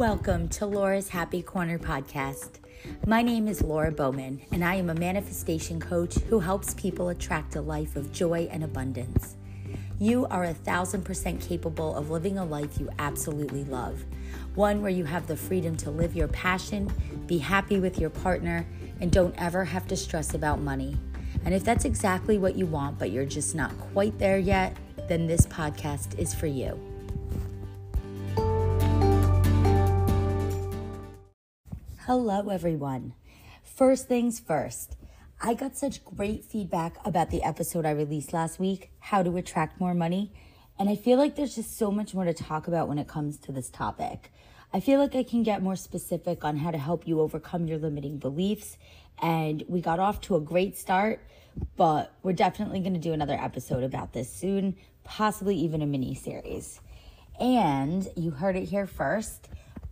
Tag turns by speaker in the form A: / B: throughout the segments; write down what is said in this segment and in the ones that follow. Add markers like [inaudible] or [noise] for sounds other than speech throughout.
A: Welcome to Lora's Happy Corner podcast. My name is Lora Bowman, and I am a manifestation coach who helps people attract a life of joy and abundance. You are a thousand percent capable of living a life you absolutely love, one where you have the freedom to live your passion, be happy with your partner, and don't ever have to stress about money. And if that's exactly what you want, but you're just not quite there yet, then this podcast is for you. Hello, everyone. First things first, I got such great feedback about the episode I released last week, How to Attract More Money. And I feel like there's just so much more to talk about when it comes to this topic. I feel like I can get more specific on how to help you overcome your limiting beliefs. And we got off to a great start, but we're definitely going to do another episode about this soon, possibly even a mini series. And you heard it here first.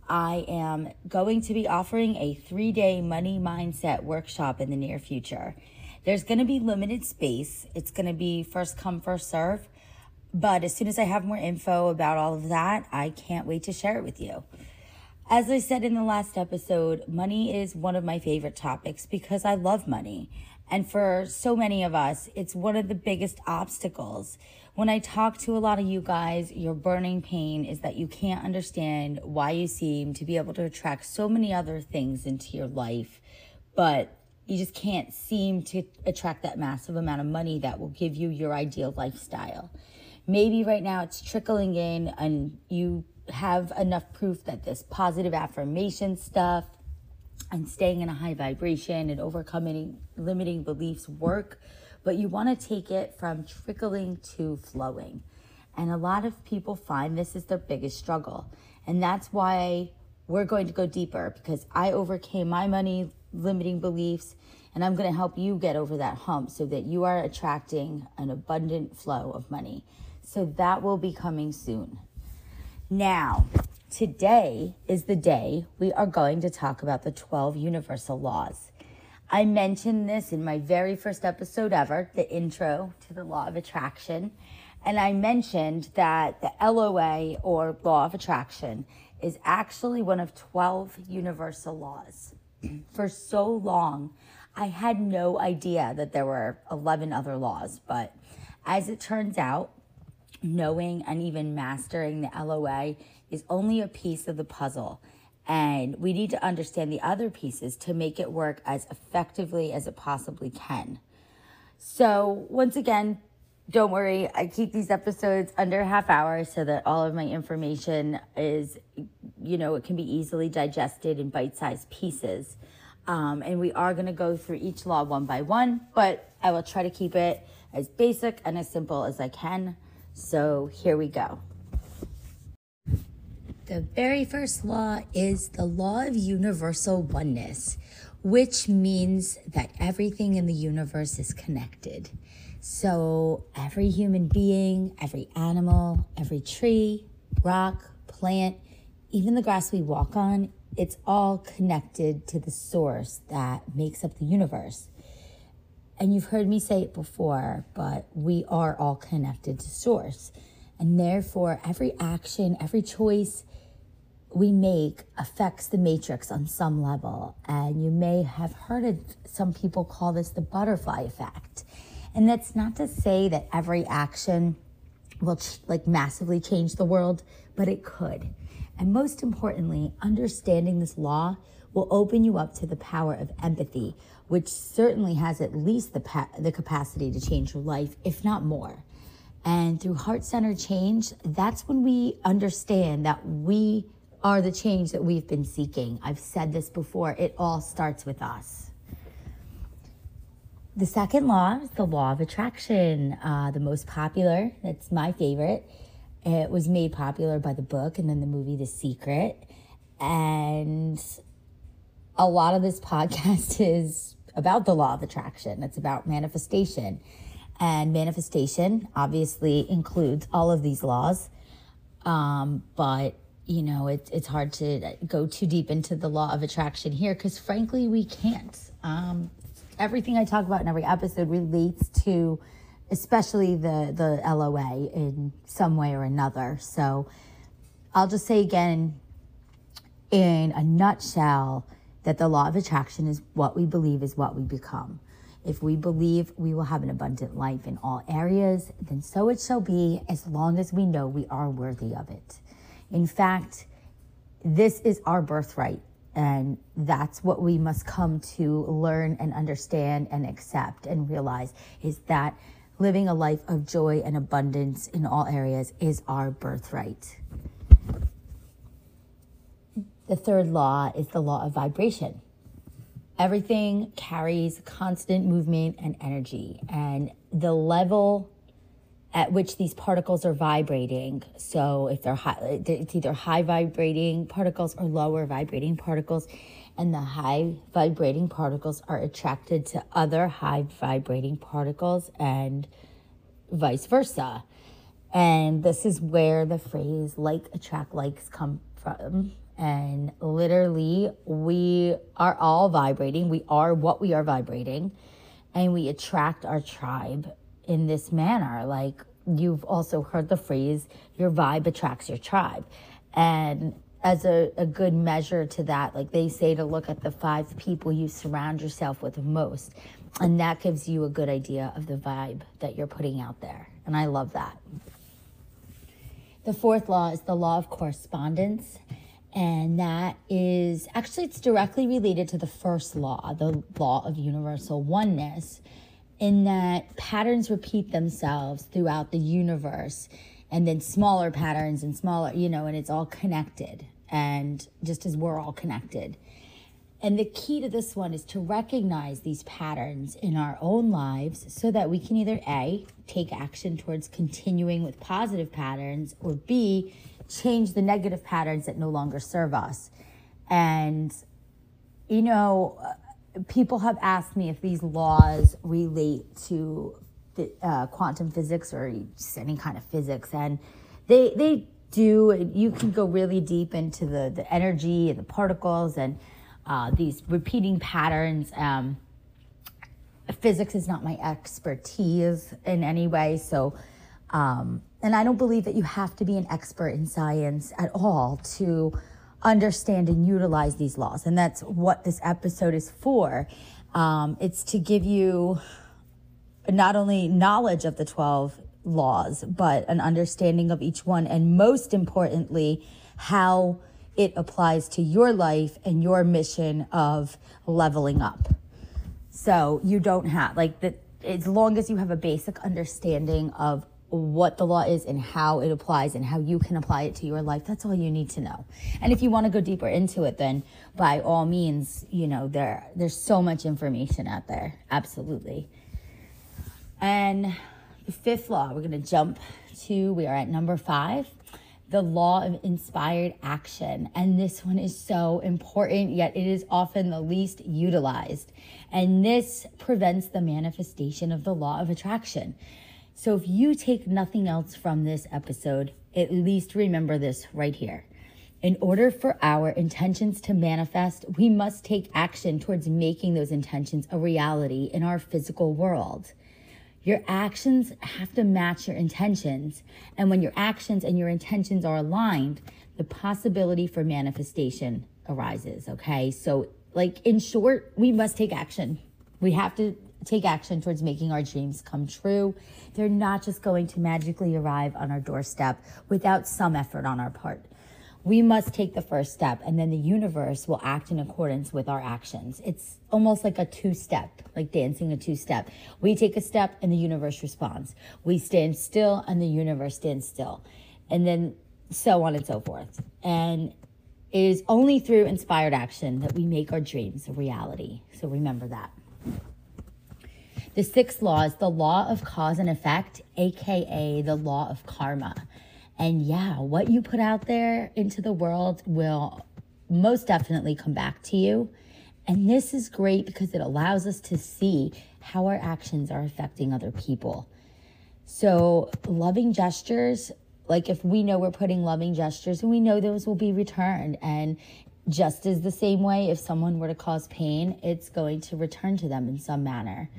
A: I am going to be offering a three day money mindset workshop in the near future. There's going to be limited space. It's going to be first come, first serve. But as soon as I have more info about all of that, I can't wait to share it with you. As I said in the last episode, money is one of my favorite topics because I love money. And for so many of us, it's one of the biggest obstacles when I talk to a lot of you guys, your burning pain is that you can't understand why you seem to be able to attract so many other things into your life, but you just can't seem to attract that massive amount of money that will give you your ideal lifestyle. Maybe right now it's trickling in and you have enough proof that this positive affirmation stuff and staying in a high vibration and overcoming limiting beliefs work but you want to take it from trickling to flowing. And a lot of people find this is their biggest struggle. And that's why we're going to go deeper because I overcame my money limiting beliefs and I'm going to help you get over that hump so that you are attracting an abundant flow of money. So that will be coming soon. Now, today is the day we are going to talk about the 12 universal laws. I mentioned this in my very first episode ever, the intro to the law of attraction. And I mentioned that the LOA or law of attraction is actually one of 12 universal laws. [clears throat] For so long, I had no idea that there were 11 other laws, but as it turns out, knowing and even mastering the LOA is only a piece of the puzzle. And we need to understand the other pieces to make it work as effectively as it possibly can. So, once again, don't worry, I keep these episodes under half hour so that all of my information is, you know, it can be easily digested in bite sized pieces. Um, and we are going to go through each law one by one, but I will try to keep it as basic and as simple as I can. So, here we go. The very first law is the law of universal oneness, which means that everything in the universe is connected. So every human being, every animal, every tree, rock, plant, even the grass we walk on, it's all connected to the source that makes up the universe. And you've heard me say it before, but we are all connected to source. And therefore, every action, every choice, we make affects the matrix on some level. And you may have heard of some people call this the butterfly effect. And that's not to say that every action will ch- like massively change the world, but it could. And most importantly, understanding this law will open you up to the power of empathy, which certainly has at least the, pa- the capacity to change your life, if not more. And through heart centered change, that's when we understand that we are the change that we've been seeking. I've said this before, it all starts with us. The second law is the law of attraction, uh, the most popular. That's my favorite. It was made popular by the book and then the movie The Secret. And a lot of this [laughs] podcast is about the law of attraction, it's about manifestation. And manifestation obviously includes all of these laws. Um, but you know, it, it's hard to go too deep into the law of attraction here because, frankly, we can't. Um, everything I talk about in every episode relates to, especially the the LOA in some way or another. So, I'll just say again, in a nutshell that the law of attraction is what we believe is what we become. If we believe we will have an abundant life in all areas, then so it shall be as long as we know we are worthy of it. In fact, this is our birthright. And that's what we must come to learn and understand and accept and realize is that living a life of joy and abundance in all areas is our birthright. The third law is the law of vibration. Everything carries constant movement and energy, and the level at which these particles are vibrating. So if they're high, it's either high vibrating particles or lower vibrating particles. And the high vibrating particles are attracted to other high vibrating particles and vice versa. And this is where the phrase like attract likes come from. And literally, we are all vibrating. We are what we are vibrating. And we attract our tribe in this manner. Like you've also heard the phrase, your vibe attracts your tribe. And as a, a good measure to that, like they say to look at the five people you surround yourself with most. And that gives you a good idea of the vibe that you're putting out there. And I love that. The fourth law is the law of correspondence. And that is actually, it's directly related to the first law, the law of universal oneness in that patterns repeat themselves throughout the universe and then smaller patterns and smaller, you know, and it's all connected. And just as we're all connected. And the key to this one is to recognize these patterns in our own lives so that we can either A, take action towards continuing with positive patterns, or B, change the negative patterns that no longer serve us. And, you know, people have asked me if these laws relate to uh, quantum physics or just any kind of physics, and they they do. You can go really deep into the the energy and the particles and uh, these repeating patterns. Um, physics is not my expertise in any way, so. Um, and I don't believe that you have to be an expert in science at all to understand and utilize these laws. And that's what this episode is for. Um, it's to give you not only knowledge of the 12 laws, but an understanding of each one. And most importantly, how it applies to your life and your mission of leveling up. So you don't have, like, the, as long as you have a basic understanding of what the law is and how it applies and how you can apply it to your life. That's all you need to know. And if you want to go deeper into it, then by all means, you know, there there's so much information out there. Absolutely. And the fifth law, we're going to jump to, we are at number five, the law of inspired action. And this one is so important, yet it is often the least utilized. And this prevents the manifestation of the law of attraction. So if you take nothing else from this episode, at least remember this right here. In order for our intentions to manifest, we must take action towards making those intentions a reality in our physical world. Your actions have to match your intentions. And when your actions and your intentions are aligned, the possibility for manifestation arises. Okay. So, like, in short, we must take action. We have to take action towards making our dreams come true. They're not just going to magically arrive on our doorstep without some effort on our part. We must take the first step, and then the universe will act in accordance with our actions. It's almost like a two step, like dancing a two step. We take a step, and the universe responds. We stand still, and the universe stands still. And then so on and so forth. And it is only through inspired action that we make our dreams a reality. So remember that. The sixth law is the law of cause and effect, aka the law of karma. And yeah, what you put out there into the world will most definitely come back to you. And this is great because it allows us to see how our actions are affecting other people. So, loving gestures, like if we know we're putting loving gestures and we know those will be returned. And just as the same way, if someone were to cause pain, it's going to return to them in some manner.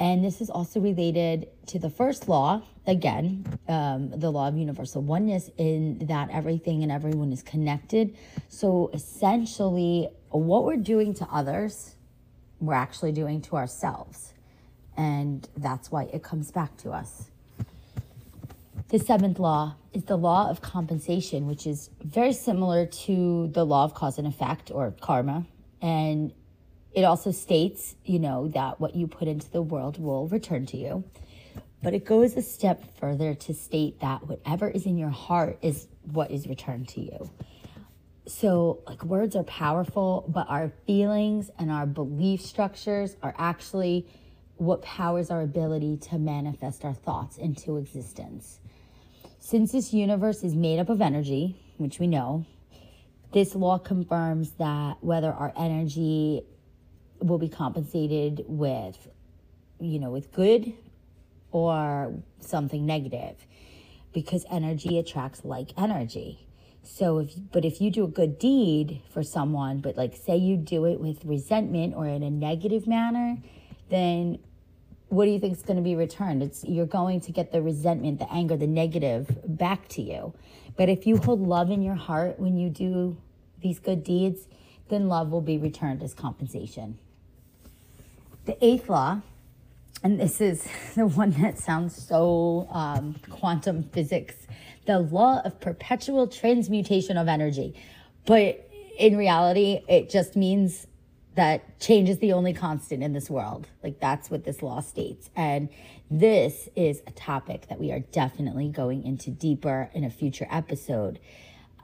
A: And this is also related to the first law again, um, the law of universal oneness in that everything and everyone is connected. So essentially, what we're doing to others, we're actually doing to ourselves. And that's why it comes back to us. The seventh law is the law of compensation, which is very similar to the law of cause and effect or karma. And it also states, you know, that what you put into the world will return to you. But it goes a step further to state that whatever is in your heart is what is returned to you. So, like, words are powerful, but our feelings and our belief structures are actually what powers our ability to manifest our thoughts into existence. Since this universe is made up of energy, which we know, this law confirms that whether our energy will be compensated with, you know, with good or something negative because energy attracts like energy. So if but if you do a good deed for someone, but like say you do it with resentment or in a negative manner, then what do you think is going to be returned? It's you're going to get the resentment, the anger, the negative back to you. But if you hold love in your heart when you do these good deeds, then love will be returned as compensation. The eighth law and this is [laughs] the one that sounds so um, quantum physics the law of perpetual transmutation of energy. But in reality, it just means that change is the only constant in this world. Like that's what this law states. And this is a topic that we are definitely going into deeper in a future episode.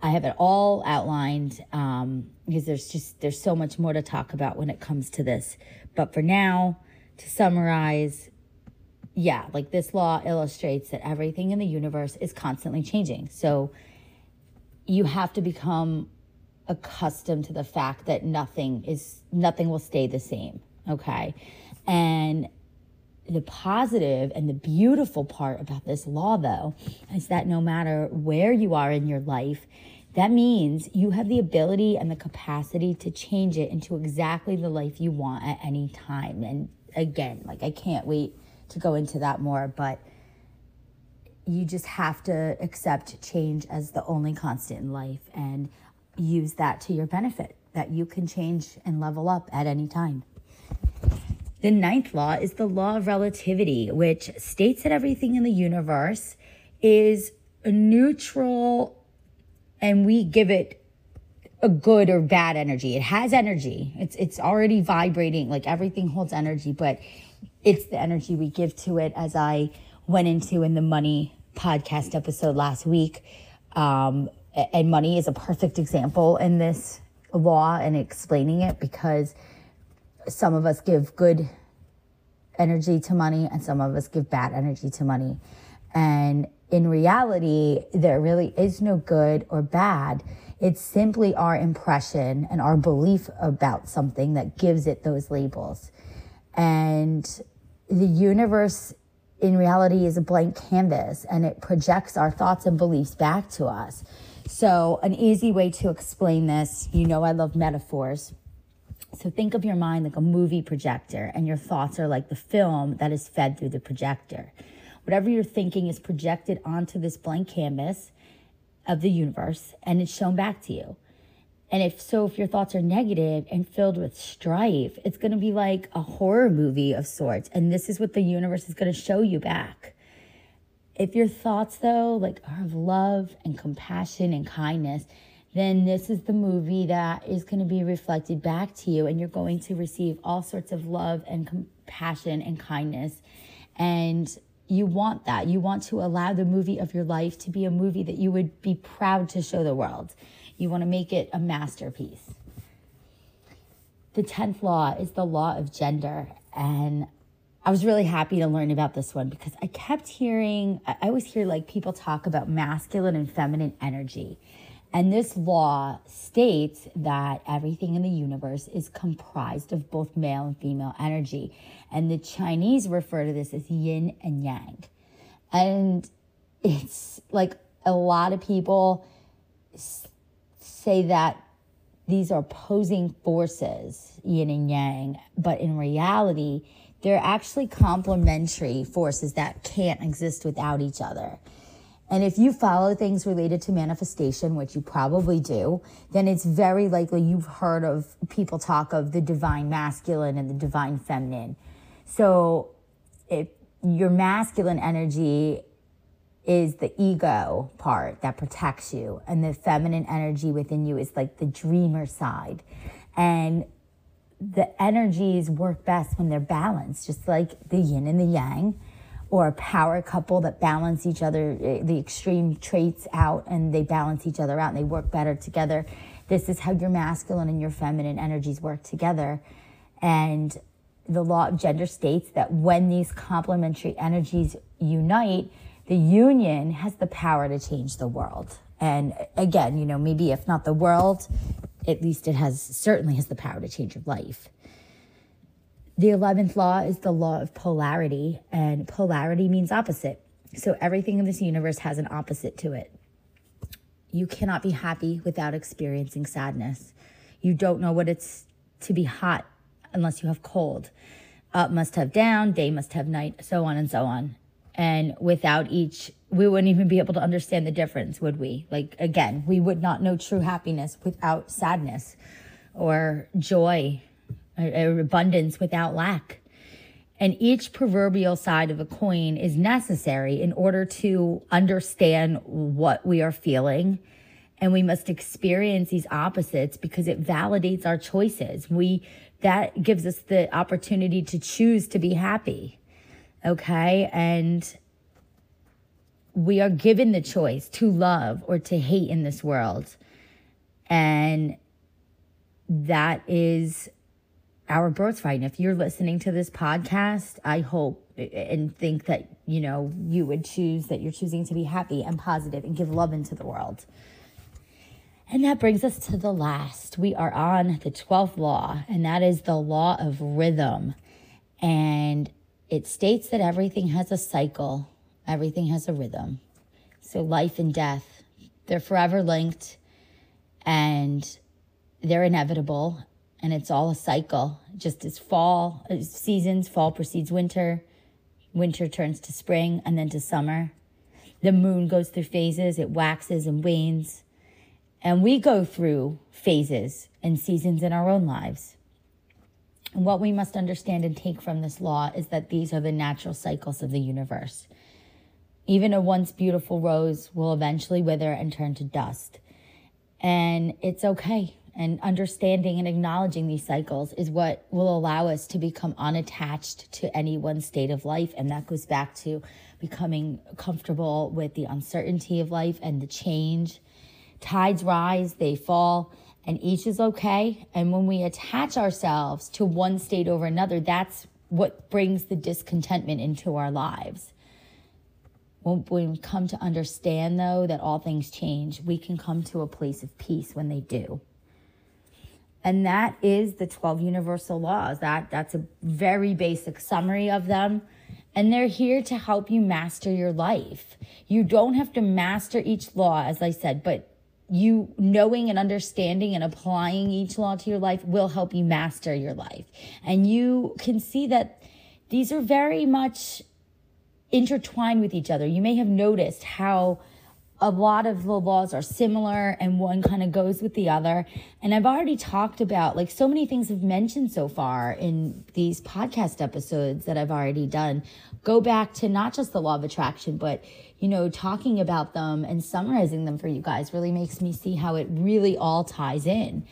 A: I have it all outlined um, because there's just there's so much more to talk about when it comes to this. But for now, to summarize, yeah, like this law illustrates that everything in the universe is constantly changing. So you have to become accustomed to the fact that nothing is nothing will stay the same, okay? And the positive and the beautiful part about this law though is that no matter where you are in your life, that means you have the ability and the capacity to change it into exactly the life you want at any time. And again, like I can't wait to go into that more, but you just have to accept change as the only constant in life and use that to your benefit, that you can change and level up at any time. The ninth law is the law of relativity, which states that everything in the universe is neutral and we give it a good or bad energy. It has energy. It's it's already vibrating. Like everything holds energy, but it's the energy we give to it as I went into in the money podcast episode last week. Um, and money is a perfect example in this law and explaining it because some of us give good energy to money and some of us give bad energy to money. And in reality, there really is no good or bad it's simply our impression and our belief about something that gives it those labels. And the universe in reality is a blank canvas and it projects our thoughts and beliefs back to us. So, an easy way to explain this, you know, I love metaphors. So, think of your mind like a movie projector, and your thoughts are like the film that is fed through the projector. Whatever you're thinking is projected onto this blank canvas, of the universe and it's shown back to you. And if so, if your thoughts are negative and filled with strife, it's going to be like a horror movie of sorts. And this is what the universe is going to show you back. If your thoughts, though, like are of love and compassion and kindness, then this is the movie that is going to be reflected back to you. And you're going to receive all sorts of love and compassion and kindness. And you want that. You want to allow the movie of your life to be a movie that you would be proud to show the world. You want to make it a masterpiece. The 10th law is the law of gender. And I was really happy to learn about this one because I kept hearing, I always hear like people talk about masculine and feminine energy. And this law states that everything in the universe is comprised of both male and female energy. And the Chinese refer to this as yin and yang. And it's like a lot of people say that these are opposing forces, yin and yang, but in reality, They're actually complementary forces that can't exist without each other. And if you follow things related to manifestation, which you probably do, then it's very likely you've heard of people talk of the divine masculine and the divine feminine. So if your masculine energy is the ego part that protects you, and the feminine energy within you is like the dreamer side. And the energies work best when they're balanced, just like the yin and the yang or a power couple that balance each other, eh, the extreme traits out, and they balance each other out and they work better together. This is how your masculine and your feminine energies work together. And the law of gender states that when these complementary energies unite, the union has the power to change the world. And again, you know, maybe if not the world, at least it has certainly has the power to change your life. The 11th law is the law of polarity, and polarity means opposite. So everything in this universe has an opposite to it. You cannot be happy without experiencing sadness. You don't know what it's to be hot unless you have cold. Up must have down, day must have night, so on and so on. And without each, we wouldn't even be able to understand the difference, would we? Like, again, we would not know true happiness without sadness or joy abundance without lack. And each proverbial side of a coin is necessary in order to understand what we are feeling. And we must experience these opposites because it validates our choices. We, that gives us the opportunity to choose to be happy. Okay. And we are given the choice to love or to hate in this world. And that is our birthright. And if you're listening to this podcast, I hope and think that, you know, you would choose that you're choosing to be happy and positive and give love into the world. And that brings us to the last. We are on the 12th law, and that is the law of rhythm. And it states that everything has a cycle, everything has a rhythm. So life and death, they're forever linked and they're inevitable and it's all a cycle. Just as fall uh, seasons, fall precedes winter, winter turns to spring and then to summer. The moon goes through phases, it waxes and wanes. And we go through phases and seasons in our own lives. And what we must understand and take from this law is that these are the natural cycles of the universe. Even a once beautiful rose will eventually wither and turn to dust. And it's okay and understanding and acknowledging these cycles is what will allow us to become unattached to any one state of life. And that goes back to becoming comfortable with the uncertainty of life and the change. Tides rise, they fall, and each is okay. And when we attach ourselves to one state over another, that's what brings the discontentment into our lives. When we come to understand, though, that all things change, we can come to a place of peace when they do. And that is the 12 universal laws. That that's a very basic summary of them. And they're here to help you master your life. You don't have to master each law, as I said, but you knowing and understanding and applying each law to your life will help you master your life. And you can see that these are very much intertwined with each other. You may have noticed how a lot of the laws are similar and one kind of goes with the other. And I've already talked about like so many things I've mentioned so far in these podcast episodes that I've already done. Go back to not just the law of attraction, but you know, talking about them and summarizing them for you guys really makes me see how it really all ties in.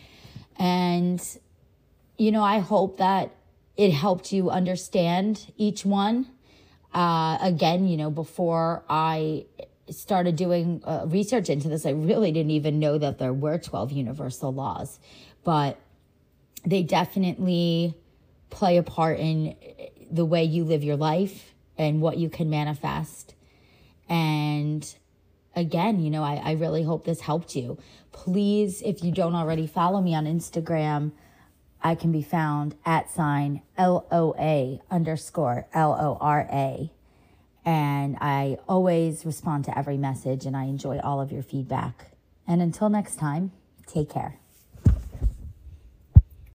A: And, you know, I hope that it helped you understand each one. Uh, again, you know, before I started doing uh, research into this, I really didn't even know that there were 12 universal laws, but they definitely play a part in the way you live your life and what you can manifest. And again, you know, I, I really hope this helped you. Please, if you don't already follow me on Instagram, I can be found at sign L O A underscore L O R A. And I always respond to every message and I enjoy all of your feedback. And until next time, take care.